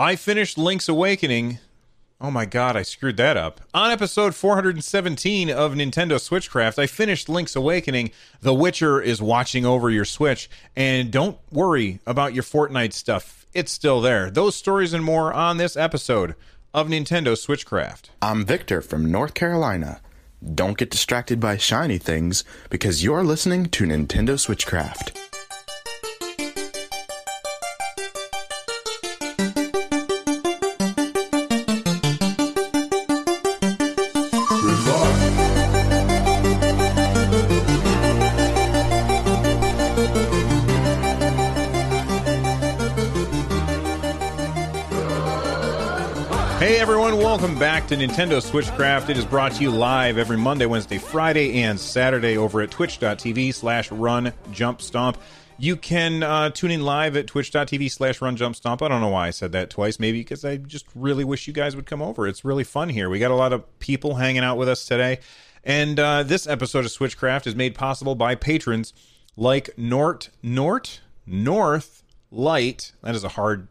I finished Link's Awakening. Oh my god, I screwed that up. On episode 417 of Nintendo Switchcraft, I finished Link's Awakening. The Witcher is watching over your Switch, and don't worry about your Fortnite stuff. It's still there. Those stories and more on this episode of Nintendo Switchcraft. I'm Victor from North Carolina. Don't get distracted by shiny things because you're listening to Nintendo Switchcraft. Back to Nintendo Switchcraft. It is brought to you live every Monday, Wednesday, Friday, and Saturday over at twitch.tv slash run jump stomp. You can uh, tune in live at twitch.tv slash run jump stomp. I don't know why I said that twice, maybe because I just really wish you guys would come over. It's really fun here. We got a lot of people hanging out with us today. And uh, this episode of Switchcraft is made possible by patrons like Nort, Nort, North Light. That is a hard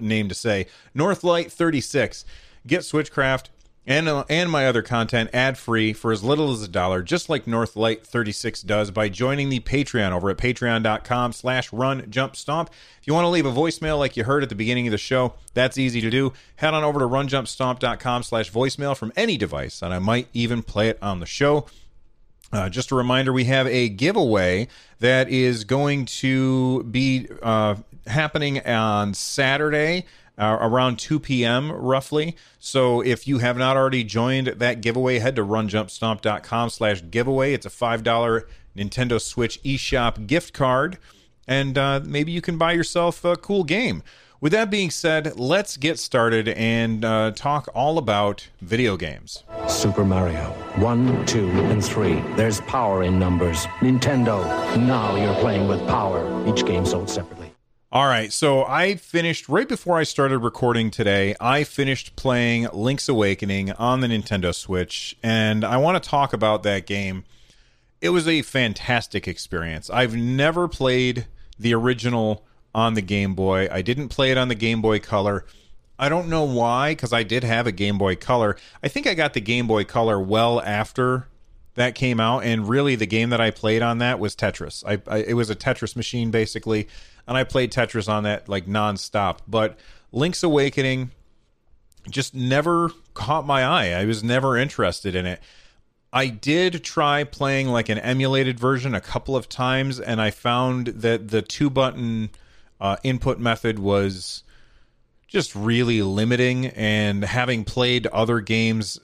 name to say. Northlight 36. Get Switchcraft and uh, and my other content ad free for as little as a dollar, just like Northlight 36 does by joining the Patreon over at patreon.com slash run jump stomp. If you want to leave a voicemail like you heard at the beginning of the show, that's easy to do. Head on over to runjumpstomp.com slash voicemail from any device, and I might even play it on the show. Uh, just a reminder, we have a giveaway that is going to be uh, happening on Saturday uh, around 2 p.m. roughly. So if you have not already joined that giveaway, head to runjumpstomp.com slash giveaway. It's a $5 Nintendo Switch eShop gift card, and uh, maybe you can buy yourself a cool game. With that being said, let's get started and uh, talk all about video games. Super Mario. One, two, and three. There's power in numbers. Nintendo. Now you're playing with power. Each game sold separately. All right, so I finished right before I started recording today. I finished playing Link's Awakening on the Nintendo Switch, and I want to talk about that game. It was a fantastic experience. I've never played the original on the Game Boy. I didn't play it on the Game Boy Color. I don't know why, because I did have a Game Boy Color. I think I got the Game Boy Color well after that came out, and really the game that I played on that was Tetris. I, I it was a Tetris machine basically, and I played Tetris on that like nonstop. But Link's Awakening just never caught my eye. I was never interested in it. I did try playing like an emulated version a couple of times, and I found that the two button uh, input method was just really limiting. And having played other games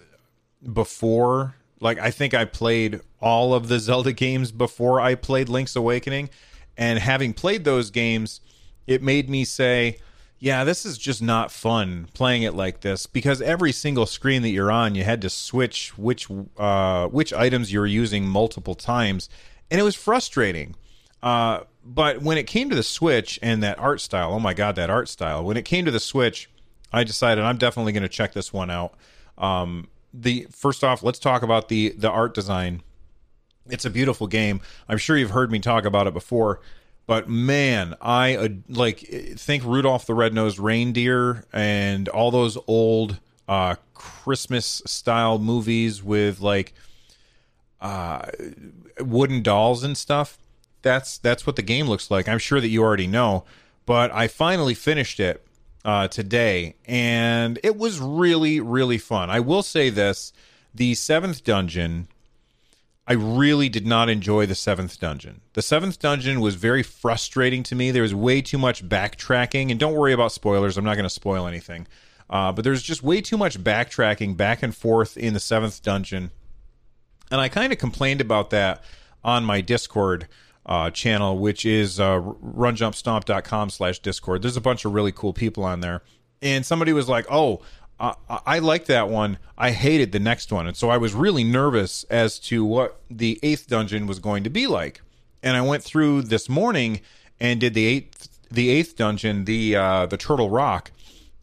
before, like I think I played all of the Zelda games before I played Link's Awakening, and having played those games, it made me say, yeah, this is just not fun playing it like this because every single screen that you're on, you had to switch which uh, which items you were using multiple times, and it was frustrating. Uh, but when it came to the Switch and that art style, oh my god, that art style! When it came to the Switch, I decided I'm definitely going to check this one out. Um, the first off, let's talk about the the art design. It's a beautiful game. I'm sure you've heard me talk about it before, but man, I uh, like think Rudolph the Red-Nosed Reindeer and all those old uh, Christmas style movies with like uh, wooden dolls and stuff. That's that's what the game looks like. I'm sure that you already know, but I finally finished it uh, today, and it was really really fun. I will say this: the seventh dungeon I really did not enjoy the seventh dungeon. The seventh dungeon was very frustrating to me. There was way too much backtracking, and don't worry about spoilers. I'm not going to spoil anything. Uh, but there's just way too much backtracking back and forth in the seventh dungeon, and I kind of complained about that on my Discord uh, channel, which is uh, runjumpstomp.com slash Discord. There's a bunch of really cool people on there, and somebody was like, "Oh, uh, I like that one. I hated the next one, and so I was really nervous as to what the eighth dungeon was going to be like. And I went through this morning and did the eighth the eighth dungeon, the uh, the Turtle Rock,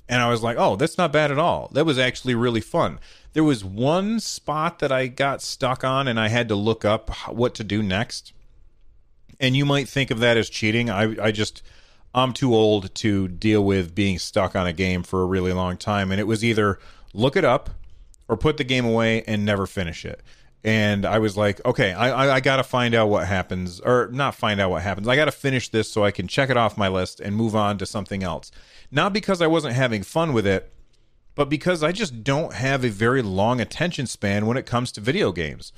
and I was like, oh, that's not bad at all. That was actually really fun. There was one spot that I got stuck on, and I had to look up what to do next. And you might think of that as cheating. I I just I'm too old to deal with being stuck on a game for a really long time. And it was either look it up or put the game away and never finish it. And I was like, okay, I, I, I got to find out what happens, or not find out what happens. I got to finish this so I can check it off my list and move on to something else. Not because I wasn't having fun with it, but because I just don't have a very long attention span when it comes to video games.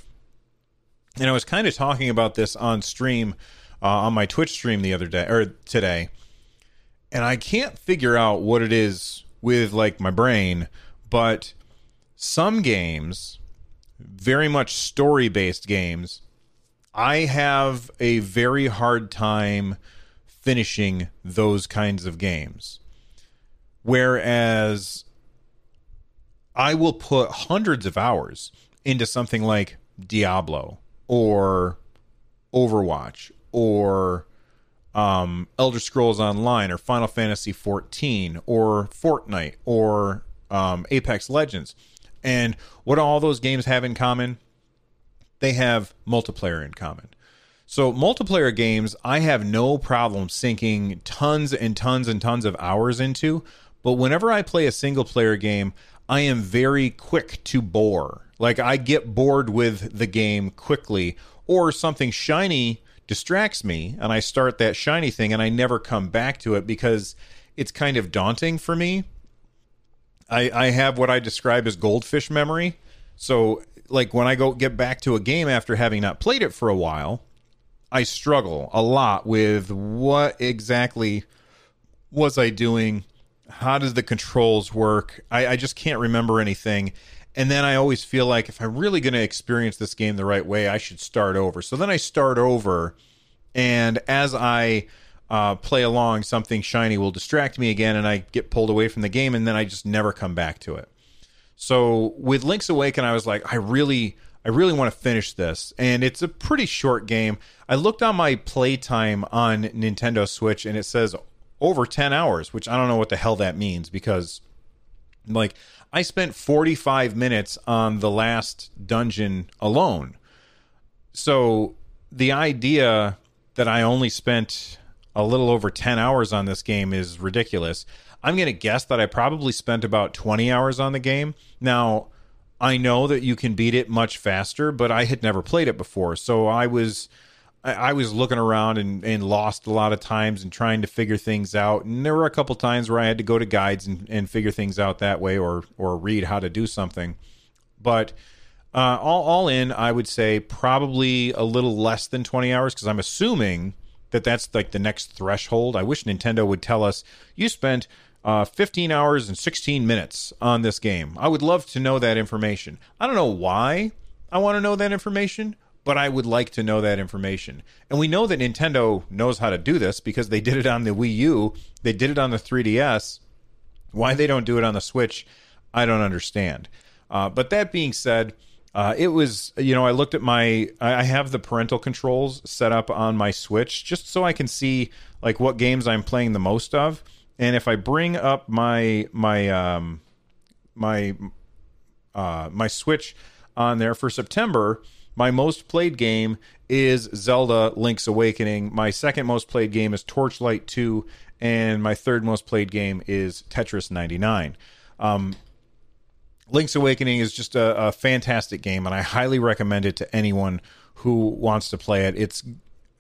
And I was kind of talking about this on stream, uh, on my Twitch stream the other day, or today. And I can't figure out what it is with like my brain, but some games very much story based games, I have a very hard time finishing those kinds of games. Whereas I will put hundreds of hours into something like Diablo or Overwatch or um, Elder Scrolls Online or Final Fantasy 14 or Fortnite or um, Apex Legends and what all those games have in common? They have multiplayer in common. So, multiplayer games, I have no problem sinking tons and tons and tons of hours into. But whenever I play a single player game, I am very quick to bore. Like, I get bored with the game quickly, or something shiny distracts me, and I start that shiny thing, and I never come back to it because it's kind of daunting for me I, I have what I describe as goldfish memory. So, like when I go get back to a game after having not played it for a while, I struggle a lot with what exactly was I doing? How does the controls work? I, I just can't remember anything. And then I always feel like if I'm really going to experience this game the right way, I should start over. So then I start over. And as I uh, play along, something shiny will distract me again, and I get pulled away from the game, and then I just never come back to it. So with Link's Awaken, I was like, I really, I really want to finish this, and it's a pretty short game. I looked on my playtime on Nintendo Switch, and it says over 10 hours, which I don't know what the hell that means because, like, I spent 45 minutes on the last dungeon alone. So the idea that I only spent a little over 10 hours on this game is ridiculous. I'm going to guess that I probably spent about 20 hours on the game. Now, I know that you can beat it much faster, but I had never played it before. So I was I was looking around and, and lost a lot of times and trying to figure things out. And there were a couple times where I had to go to guides and, and figure things out that way or or read how to do something. But uh, all all in, I would say probably a little less than 20 hours because I'm assuming that that's like the next threshold. I wish Nintendo would tell us you spent uh, 15 hours and 16 minutes on this game. I would love to know that information. I don't know why I want to know that information, but I would like to know that information. And we know that Nintendo knows how to do this because they did it on the Wii U, they did it on the 3DS. Why they don't do it on the Switch, I don't understand. Uh, but that being said, uh, it was, you know, I looked at my, I have the parental controls set up on my Switch just so I can see like what games I'm playing the most of. And if I bring up my my um my uh my Switch on there for September, my most played game is Zelda Link's Awakening. My second most played game is Torchlight 2 and my third most played game is Tetris 99. Um, Link's Awakening is just a, a, fantastic game, and I highly recommend it to anyone who wants to play it. It's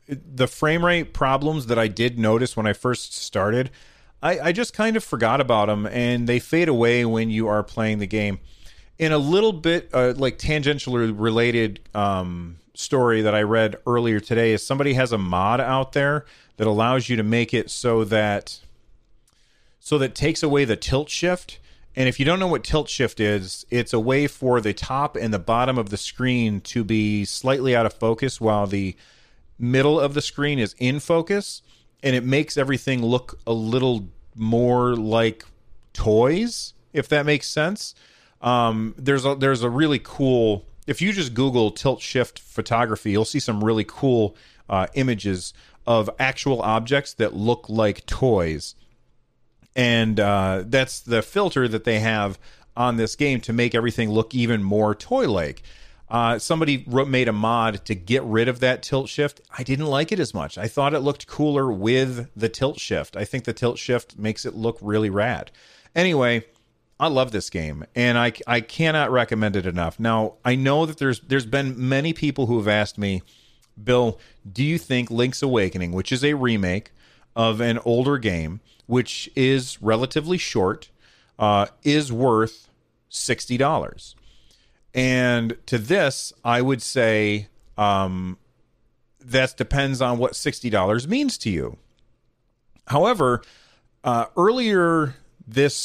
the frame rate problems that I did notice when I first started. I, I just kind of forgot about them, and they fade away when you are playing the game. In a little bit, uh, like tangentially related um, story that I read earlier today, is somebody has a mod out there that allows you to make it so that so that takes away the tilt shift and if you don't know what tilt shift is, it's a way for the top and the bottom of the screen to be slightly out of focus while the middle of the screen is in focus. And it makes everything look a little more like toys, if that makes sense. Um, there's a there's a really cool if you just Google tilt shift photography, you'll see some really cool uh, images of actual objects that look like toys and uh, that's the filter that they have on this game to make everything look even more toy like. Uh, somebody wrote, made a mod to get rid of that tilt shift. I didn't like it as much. I thought it looked cooler with the tilt shift. I think the tilt shift makes it look really rad. Anyway, I love this game, and I I cannot recommend it enough. Now I know that there's there's been many people who have asked me, Bill, do you think Link's Awakening, which is a remake of an older game, which is relatively short, uh, is worth sixty dollars? And to this, I would say um, that depends on what sixty dollars means to you. However, uh, earlier this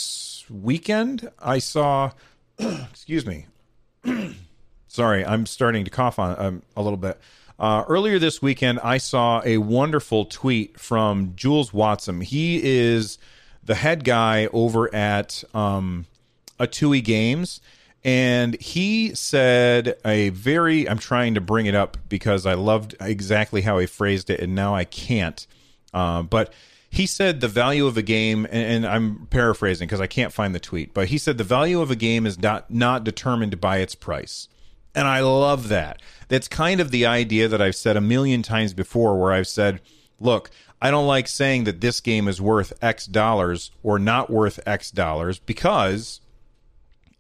weekend, I saw. excuse me. Sorry, I'm starting to cough on um, a little bit. Uh, earlier this weekend, I saw a wonderful tweet from Jools Watsham. He is the head guy over at um, Atooi Games, and he said a very. I'm trying to bring it up because I loved exactly how he phrased it, and now I can't. Uh, but he said the value of a game, and, and I'm paraphrasing because I can't find the tweet, but he said the value of a game is not not determined by its price. And I love that. That's kind of the idea that I've said a million times before, where I've said, look, I don't like saying that this game is worth X dollars or not worth X dollars because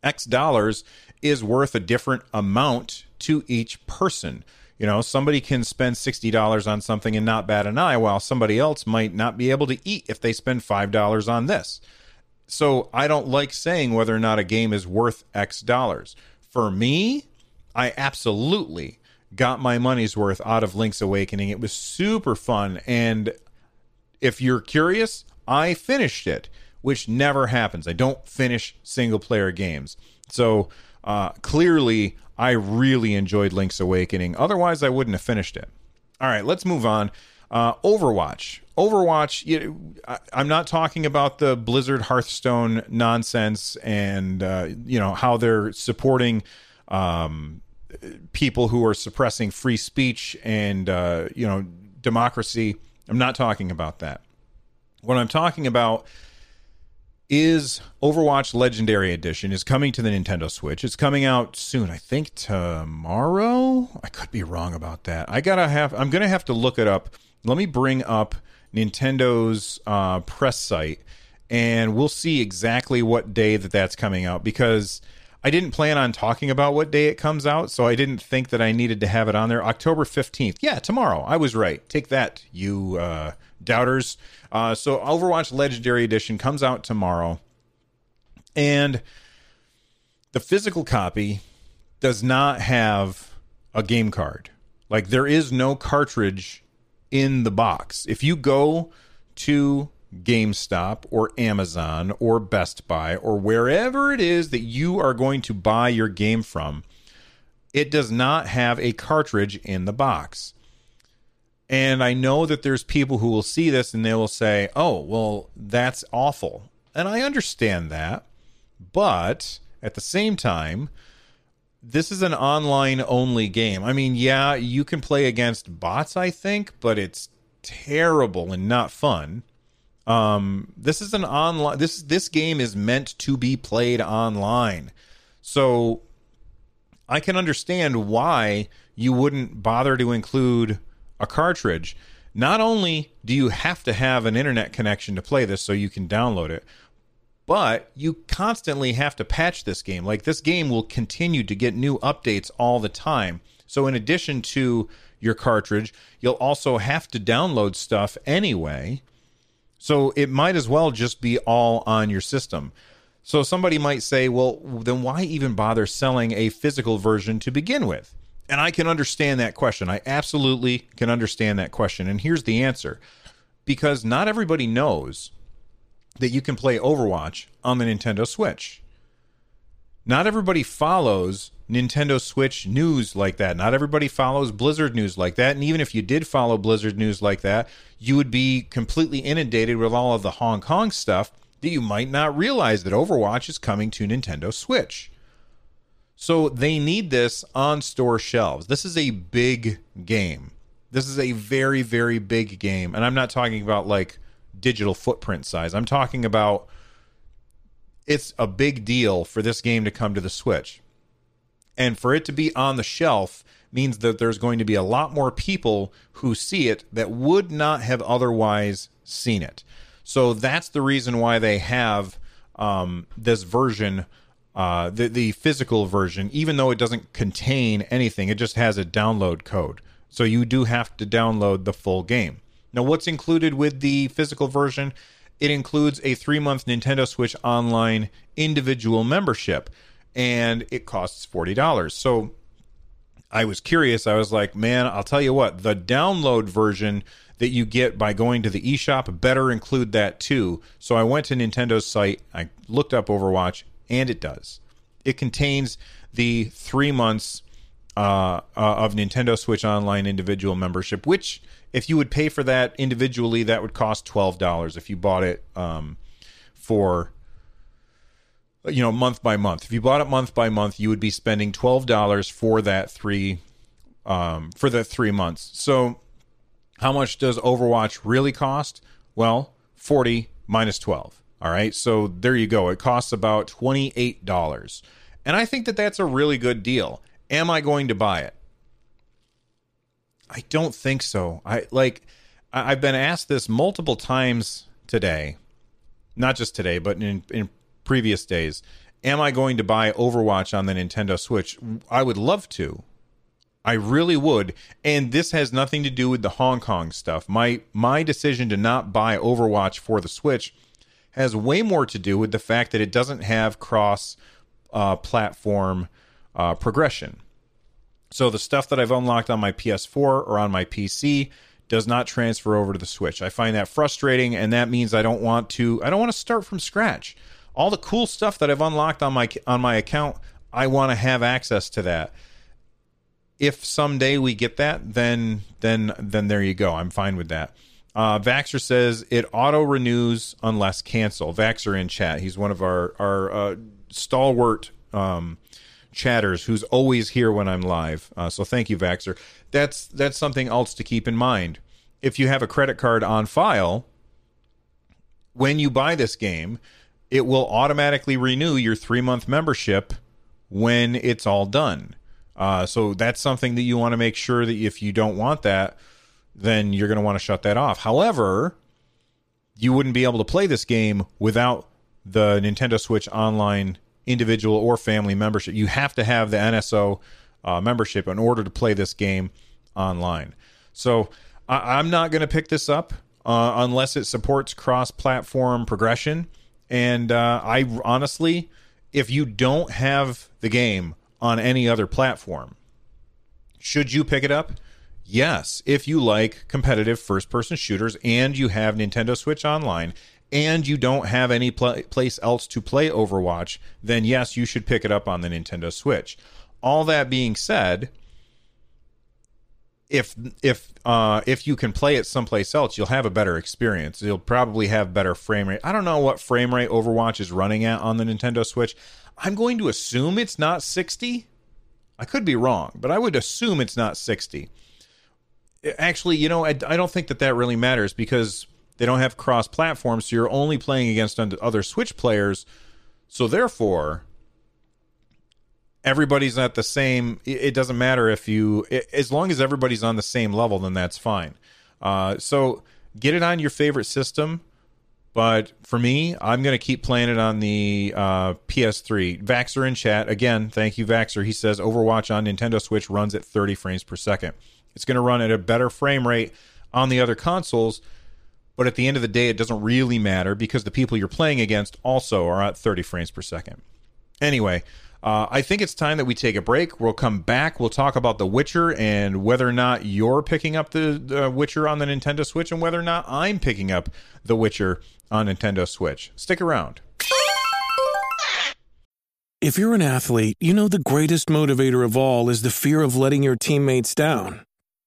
X dollars is worth a different amount to each person. You know, somebody can spend $60 on something and not bat an eye, while somebody else might not be able to eat if they spend $5 on this. So I don't like saying whether or not a game is worth X dollars. For me, I absolutely got my money's worth out of Link's Awakening. It was super fun. And if you're curious, I finished it, which never happens. I don't finish single player games. So uh, clearly, I really enjoyed Link's Awakening. Otherwise, I wouldn't have finished it. All right, let's move on. Uh, Overwatch. Overwatch. You I, I'm not talking about the Blizzard Hearthstone nonsense and uh, you know how they're supporting um, people who are suppressing free speech and uh, you know democracy. I'm not talking about that. What I'm talking about is Overwatch Legendary Edition is coming to the Nintendo Switch. It's coming out soon. I think tomorrow. I could be wrong about that. I gotta have. I'm gonna have to look it up. Let me bring up Nintendo's uh, press site, and we'll see exactly what day that that's coming out because. I didn't plan on talking about what day it comes out, so I didn't think that I needed to have it on there. October 15th. Yeah, tomorrow. I was right. Take that, you uh, doubters. Uh, so Overwatch Legendary Edition comes out tomorrow, and the physical copy does not have a game card. Like there is no cartridge in the box. If you go to GameStop or Amazon or Best Buy or wherever it is that you are going to buy your game from, it does not have a cartridge in the box. And I know that there's people who will see this and they will say, oh, well, that's awful. And I understand that. But at the same time, this is an online only game. I mean, yeah, you can play against bots, I think, but it's terrible and not fun. Um, this is an online this this game is meant to be played online. So I can understand why you wouldn't bother to include a cartridge, not only do you have to have an internet connection to play this so you can download it, but you constantly have to patch this game. Like this game will continue to get new updates all the time. So in addition to your cartridge, you'll also have to download stuff anyway. So it might as well just be all on your system. So somebody might say, well, then why even bother selling a physical version to begin with? And I can understand that question. I absolutely can understand that question. And here's the answer because not everybody knows that you can play Overwatch on the Nintendo Switch. Not everybody follows Nintendo Switch news like that. Not everybody follows Blizzard news like that. And even if you did follow Blizzard news like that, you would be completely inundated with all of the Hong Kong stuff that you might not realize that Overwatch is coming to Nintendo Switch. So they need this on store shelves. This is a big game. This is a very, very big game. And I'm not talking about like digital footprint size. I'm talking about it's a big deal for this game to come to the Switch. And for it to be on the shelf means that there's going to be a lot more people who see it that would not have otherwise seen it. So that's the reason why they have um, this version, uh, the the physical version, even though it doesn't contain anything, it just has a download code. So you do have to download the full game. Now, what's included with the physical version? It includes a three month Nintendo Switch Online individual membership, and it costs forty dollars. So I was curious. I was like, man, I'll tell you what, the download version that you get by going to the eShop better include that too. So I went to Nintendo's site, I looked up Overwatch, and it does. It contains the three months uh, uh, of Nintendo Switch Online individual membership, which if you would pay for that individually, that would cost twelve dollars. If you bought it um, for you know month by month, if you bought it month by month, you would be spending twelve dollars for that three um, for the three months. So how much does Overwatch really cost? Well, 40 minus 12. All right. So there you go. It costs about $28. And I think that that's a really good deal. Am I going to buy it? I don't think so. I like I've been asked this multiple times today. Not just today, but in in previous days. Am I going to buy Overwatch on the Nintendo Switch? I would love to. I really would. And this has nothing to do with the Hong Kong stuff. My my decision to not buy Overwatch for the Switch has way more to do with the fact that it doesn't have cross uh, platform uh, progression. So the stuff that I've unlocked on my PS4 or on my PC does not transfer over to the Switch. I find that frustrating, and that means I don't want to. I don't want to start from scratch. All the cool stuff that I've unlocked on my on my account, I want to have access to that if someday we get that, then then then there you go. I'm fine with that. Uh, Vaxer says it auto renews unless cancel. Vaxer in chat. He's one of our our uh, stalwart um, chatters who's always here when I'm live. Uh, so thank you, Vaxer. That's that's something else to keep in mind. If you have a credit card on file, when you buy this game, it will automatically renew your three month membership when it's all done. Uh, so that's something that you want to make sure that if you don't want that, then you're going to want to shut that off. However, you wouldn't be able to play this game without the Nintendo Switch Online individual or family membership. You have to have the NSO uh, membership in order to play this game online. So I- am not going to pick this up uh, unless it supports cross platform progression. And uh, I honestly, if you don't have the game on any other platform. Should you pick it up? Yes, if you like competitive first person shooters and you have Nintendo Switch Online and you don't have any pl- place else to play Overwatch, then yes, you should pick it up on the Nintendo Switch. All that being said, if if uh, if you can play it someplace else, you'll have a better experience. You'll probably have better frame rate. I don't know what frame rate Overwatch is running at on the Nintendo Switch. I'm going to assume it's not 60. I could be wrong, but I would assume it's not 60. Actually, you know, I, I don't think that that really matters because they don't have cross platforms, so you're only playing against other Switch players. So therefore, everybody's at the same. It doesn't matter if you, as long as everybody's on the same level, then that's fine. Uh, so get it on your favorite system. But for me, I'm going to keep playing it on the uh, PS3. Vaxer in chat again. Thank you, Vaxer. He says Overwatch on Nintendo Switch runs at 30 frames per second. It's going to run at a better frame rate on the other consoles, but at the end of the day, it doesn't really matter because the people you're playing against also are at 30 frames per second. Anyway, uh, I think it's time that we take a break. We'll come back. We'll talk about The Witcher and whether or not you're picking up the, the Witcher on the Nintendo Switch and whether or not I'm picking up The Witcher on Nintendo Switch. Stick around. If you're an athlete, you know the greatest motivator of all is the fear of letting your teammates down.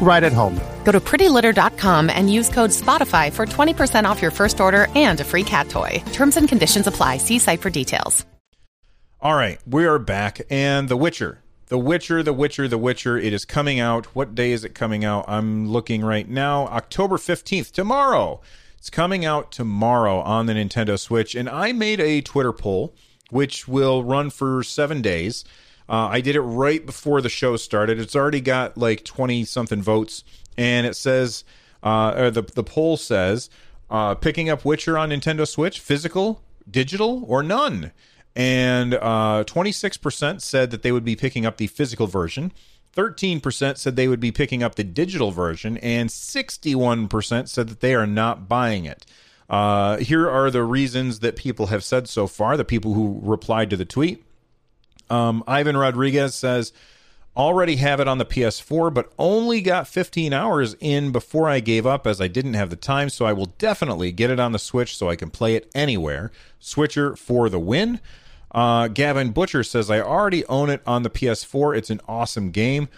right at home. Go to prettylitter.com and use code SPOTIFY for 20% off your first order and a free cat toy. Terms and conditions apply. See site for details. All right, we are back, and The Witcher. The Witcher, The Witcher, The Witcher. It is coming out. What day is it coming out? I'm looking right now. October 15th, tomorrow. It's coming out tomorrow on the Nintendo Switch, and I made a Twitter poll, which will run for seven days. Uh, I did it right before the show started. It's already got like 20 something votes, and it says, uh, or the, the poll says, uh, picking up Witcher on Nintendo Switch, physical, digital, or none and uh, 26% said that they would be picking up the physical version. 13% said they would be picking up the digital version, and 61% said that they are not buying it. Uh, here are the reasons that people have said so far, the people who replied to the tweet. Um, Ivan Rodriguez says, already have it on the PS4, but only got 15 hours in before I gave up as I didn't have the time, so I will definitely get it on the Switch so I can play it anywhere. Switcher for the win. Uh, Gavin Butcher says, I already own it on the PS4. It's an awesome game.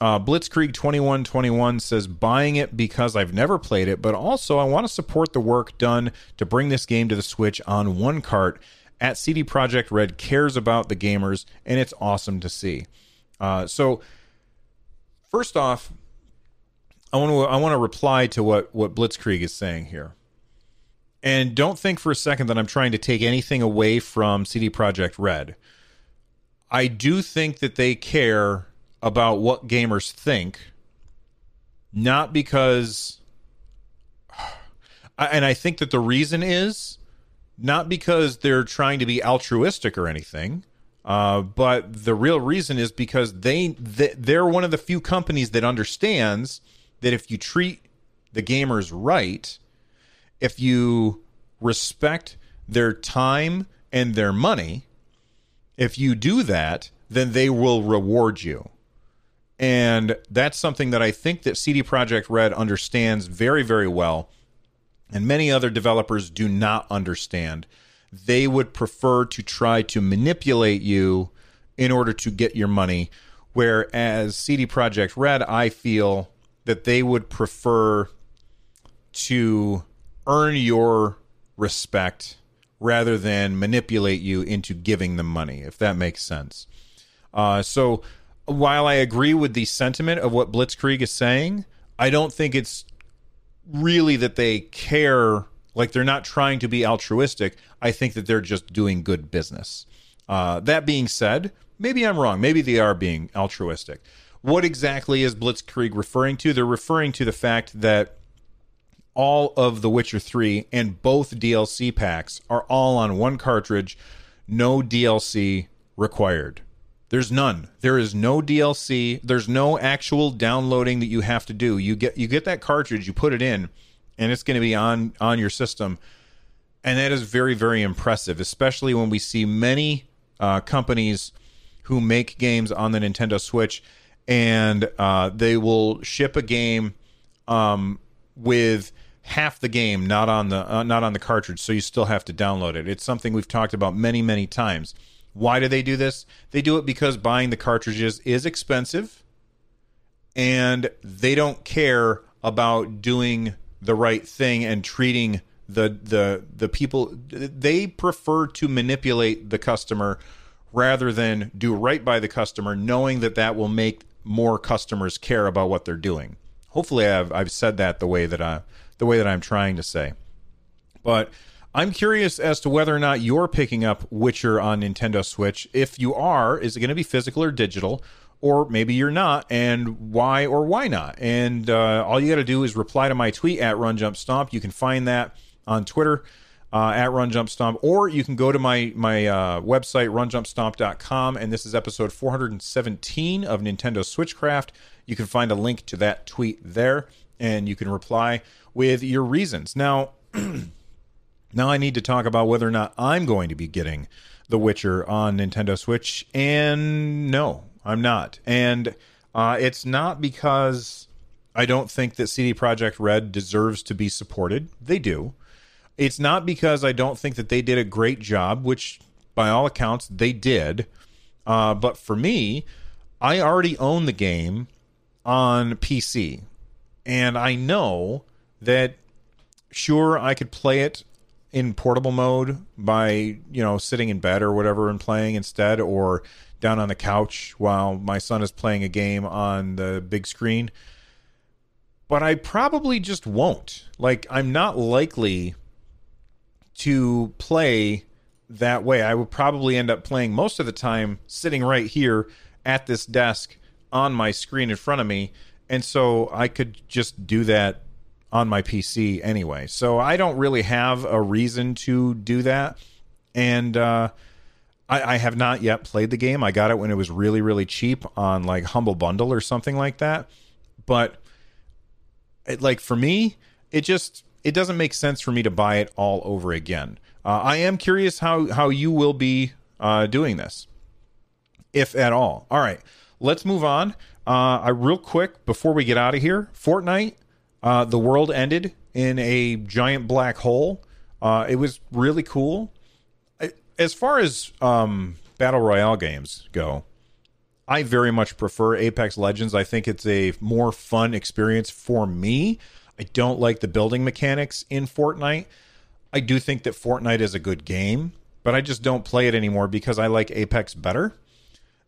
Uh, Blitzkrieg 2121 says, buying it because I've never played it, but also I want to support the work done to bring this game to the Switch on one cart. At CD Projekt Red cares about the gamers, and it's awesome to see. Uh, so, first off, I want to I want to reply to what what Blitzkrieg is saying here. And don't think for a second that I'm trying to take anything away from CD Projekt Red. I do think that they care about what gamers think, not because. And I think that the reason is not because they're trying to be altruistic or anything, uh, but the real reason is because they they're one of the few companies that understands that if you treat the gamers right, if you respect their time and their money, if you do that, then they will reward you. And that's something that I think that CD Projekt Red understands very, very well. And many other developers do not understand. They would prefer to try to manipulate you in order to get your money. Whereas CD Projekt Red, I feel that they would prefer to earn your respect rather than manipulate you into giving them money, if that makes sense. Uh, so while I agree with the sentiment of what Blitzkrieg is saying, I don't think it's really that they care, like they're not trying to be altruistic. I think that they're just doing good business. Uh, that being said, maybe I'm wrong. Maybe they are being altruistic. What exactly is Blitzkrieg referring to? They're referring to the fact that all of The Witcher 3 and both DLC packs are all on one cartridge, no DLC required. There's none. There is no DLC. There's no actual downloading that you have to do. You get you get that cartridge, you put it in, and it's going to be on on your system. And that is very very impressive, especially when we see many uh, companies who make games on the Nintendo Switch, and uh, they will ship a game um, with half the game not on the uh, not on the cartridge so you still have to download it it's something we've talked about many many times why do they do this? They do it because buying the cartridges is expensive and they don't care about doing the right thing and treating the the the people. They prefer to manipulate the customer rather than do right by the customer knowing that that will make more customers care about what they're doing. Hopefully i've i've said that the way that i the way that I'm trying to say. But I'm curious as to whether or not you're picking up Witcher on Nintendo Switch. If you are, is it going to be physical or digital? Or maybe you're not, and why or why not? And uh, all you got to do is reply to my tweet at Run Jump Stomp. You can find that on Twitter uh, at Run Jump Stomp, or you can go to my my uh, website runjumpstomp.com, and this is episode 417 of Nintendo Switchcraft. You can find a link to that tweet there, and you can reply with your reasons. Now, now I need to talk about whether or not I'm going to be getting The Witcher on Nintendo Switch, and no, I'm not. And uh, it's not because I don't think that CD Projekt Red deserves to be supported. They do. It's not because I don't think that they did a great job, which by all accounts they did. Uh, but for me, I already own the game on PC. And I know that sure I could play it in portable mode by, you know, sitting in bed or whatever and playing instead or down on the couch while my son is playing a game on the big screen. But I probably just won't. Like I'm not likely to play that way. I would probably end up playing most of the time sitting right here at this desk on my screen in front of me. And so I could just do that on my PC anyway. So I don't really have a reason to do that. And uh, I, I have not yet played the game. I got it when it was really, really cheap on like Humble Bundle or something like that. But it, like for me, it just it doesn't make sense for me to buy it all over again. Uh, I am curious how how you will be uh, doing this, if at all. All right, let's move on. Uh, I real quick before we get out of here, Fortnite. Uh, the world ended in a giant black hole. Uh, it was really cool. As far as um, battle royale games go, I very much prefer Apex Legends. I think it's a more fun experience for me. I don't like the building mechanics in Fortnite. I do think that Fortnite is a good game, but I just don't play it anymore because I like Apex better.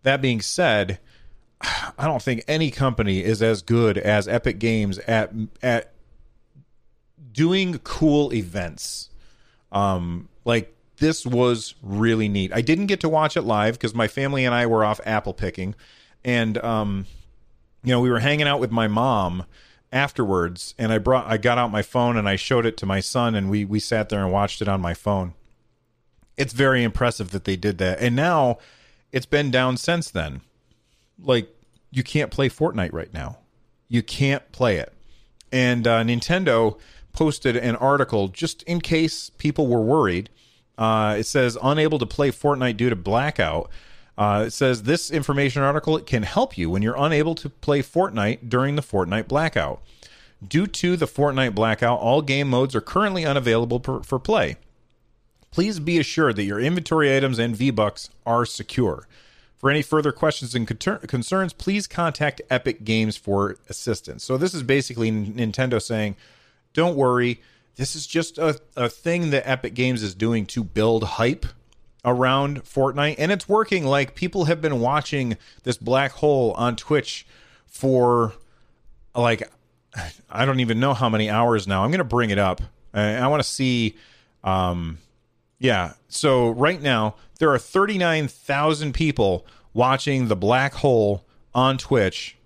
That being said, I don't think any company is as good as Epic Games at at doing cool events. Um, like this was really neat. I didn't get to watch it live because my family and I were off apple picking, and um, you know we were hanging out with my mom afterwards and I brought I got out my phone and I showed it to my son and we we sat there and watched it on my phone. It's very impressive that they did that. And now it's been down since then. Like you can't play Fortnite right now. You can't play it. And uh, Nintendo posted an article just in case people were worried. Uh, it says unable to play Fortnite due to blackout. Uh, it says this information article can help you when you're unable to play Fortnite during the Fortnite blackout. Due to the Fortnite blackout, all game modes are currently unavailable per, for play. Please be assured that your inventory items and V-Bucks are secure. For any further questions and concerns, please contact Epic Games for assistance. So, this is basically Nintendo saying, don't worry, this is just a, a thing that Epic Games is doing to build hype around Fortnite, and it's working. Like people have been watching this black hole on Twitch for like I don't even know how many hours now. I'm going to bring it up. I, I want to see. Um, yeah. So right now there are 39,000 people watching the black hole on Twitch,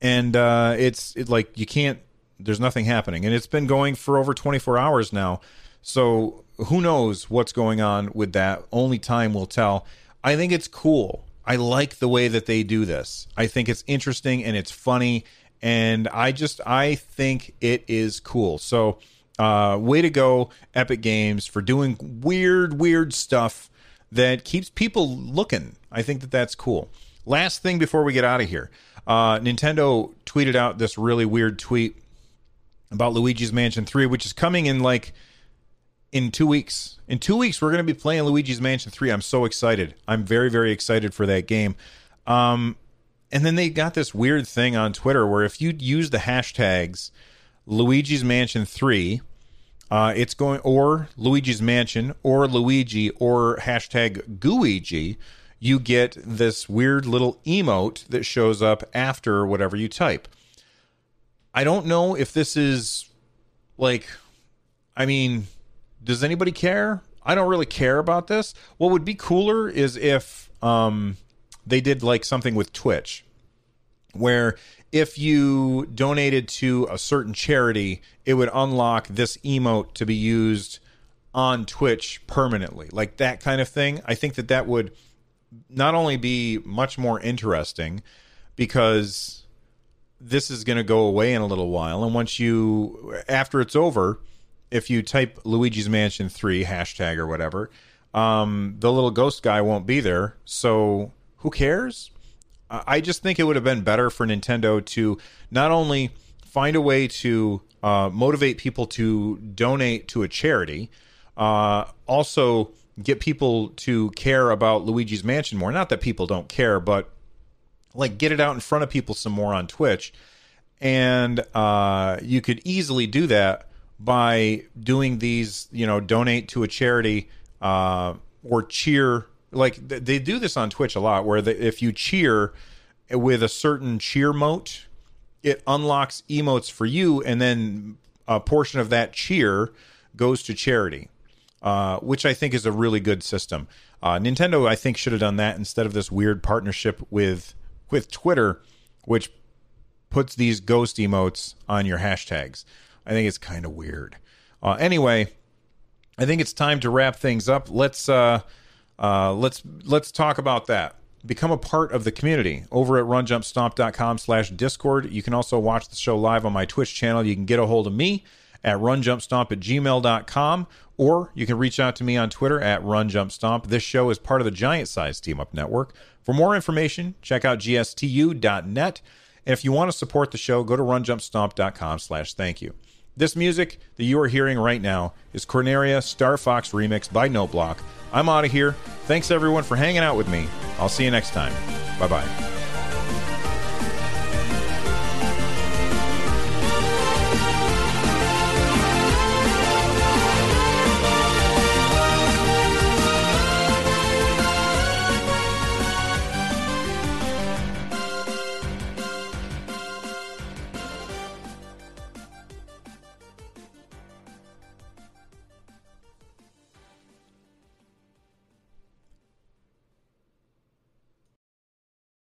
and uh, it's it, like you can't. There's nothing happening, and it's been going for over 24 hours now. So who knows what's going on with that? Only time will tell. I think it's cool. I like the way that they do this. I think it's interesting and it's funny and I just I think it is cool. So, uh way to go Epic Games for doing weird weird stuff that keeps people looking. I think that that's cool. Last thing before we get out of here. Uh Nintendo tweeted out this really weird tweet about Luigi's Mansion 3 which is coming in like in two weeks. In two weeks, we're going to be playing Luigi's Mansion 3. I'm so excited. I'm very, very excited for that game. Um, and then they got this weird thing on Twitter where if you use the hashtags Luigi's Mansion 3, uh, it's going, or Luigi's Mansion, or Luigi, or hashtag Gooigi, you get this weird little emote that shows up after whatever you type. I don't know if this is like, I mean, does anybody care? I don't really care about this. What would be cooler is if um, they did like something with Twitch, where if you donated to a certain charity, it would unlock this emote to be used on Twitch permanently, like that kind of thing. I think that that would not only be much more interesting because this is going to go away in a little while, and once you after it's over if you type Luigi's Mansion 3 hashtag or whatever, um, the little ghost guy won't be there. So who cares? I just think it would have been better for Nintendo to not only find a way to uh, motivate people to donate to a charity, uh, also get people to care about Luigi's Mansion more. Not that people don't care, but like get it out in front of people some more on Twitch. And uh, you could easily do that by doing these, you know, donate to a charity uh, or cheer. Like they do this on Twitch a lot, where they, if you cheer with a certain cheer mote, it unlocks emotes for you, and then a portion of that cheer goes to charity, uh, which I think is a really good system. Uh, Nintendo, I think, should have done that instead of this weird partnership with with Twitter, which puts these ghost emotes on your hashtags. I think it's kind of weird. Uh, anyway, I think it's time to wrap things up. Let's uh, uh, let's let's talk about that. Become a part of the community over at runjumpstomp.com slash discord. You can also watch the show live on my Twitch channel. You can get a hold of me at runjumpstomp at gmail.com or you can reach out to me on Twitter at runjumpstomp. This show is part of the Giant Size Team Up Network. For more information, check out gstu.net. And if you want to support the show, go to runjumpstomp.com slash thank you. This music that you are hearing right now is Corneria Star Fox remixed by No Block. I'm out of here. Thanks everyone for hanging out with me. I'll see you next time. Bye bye.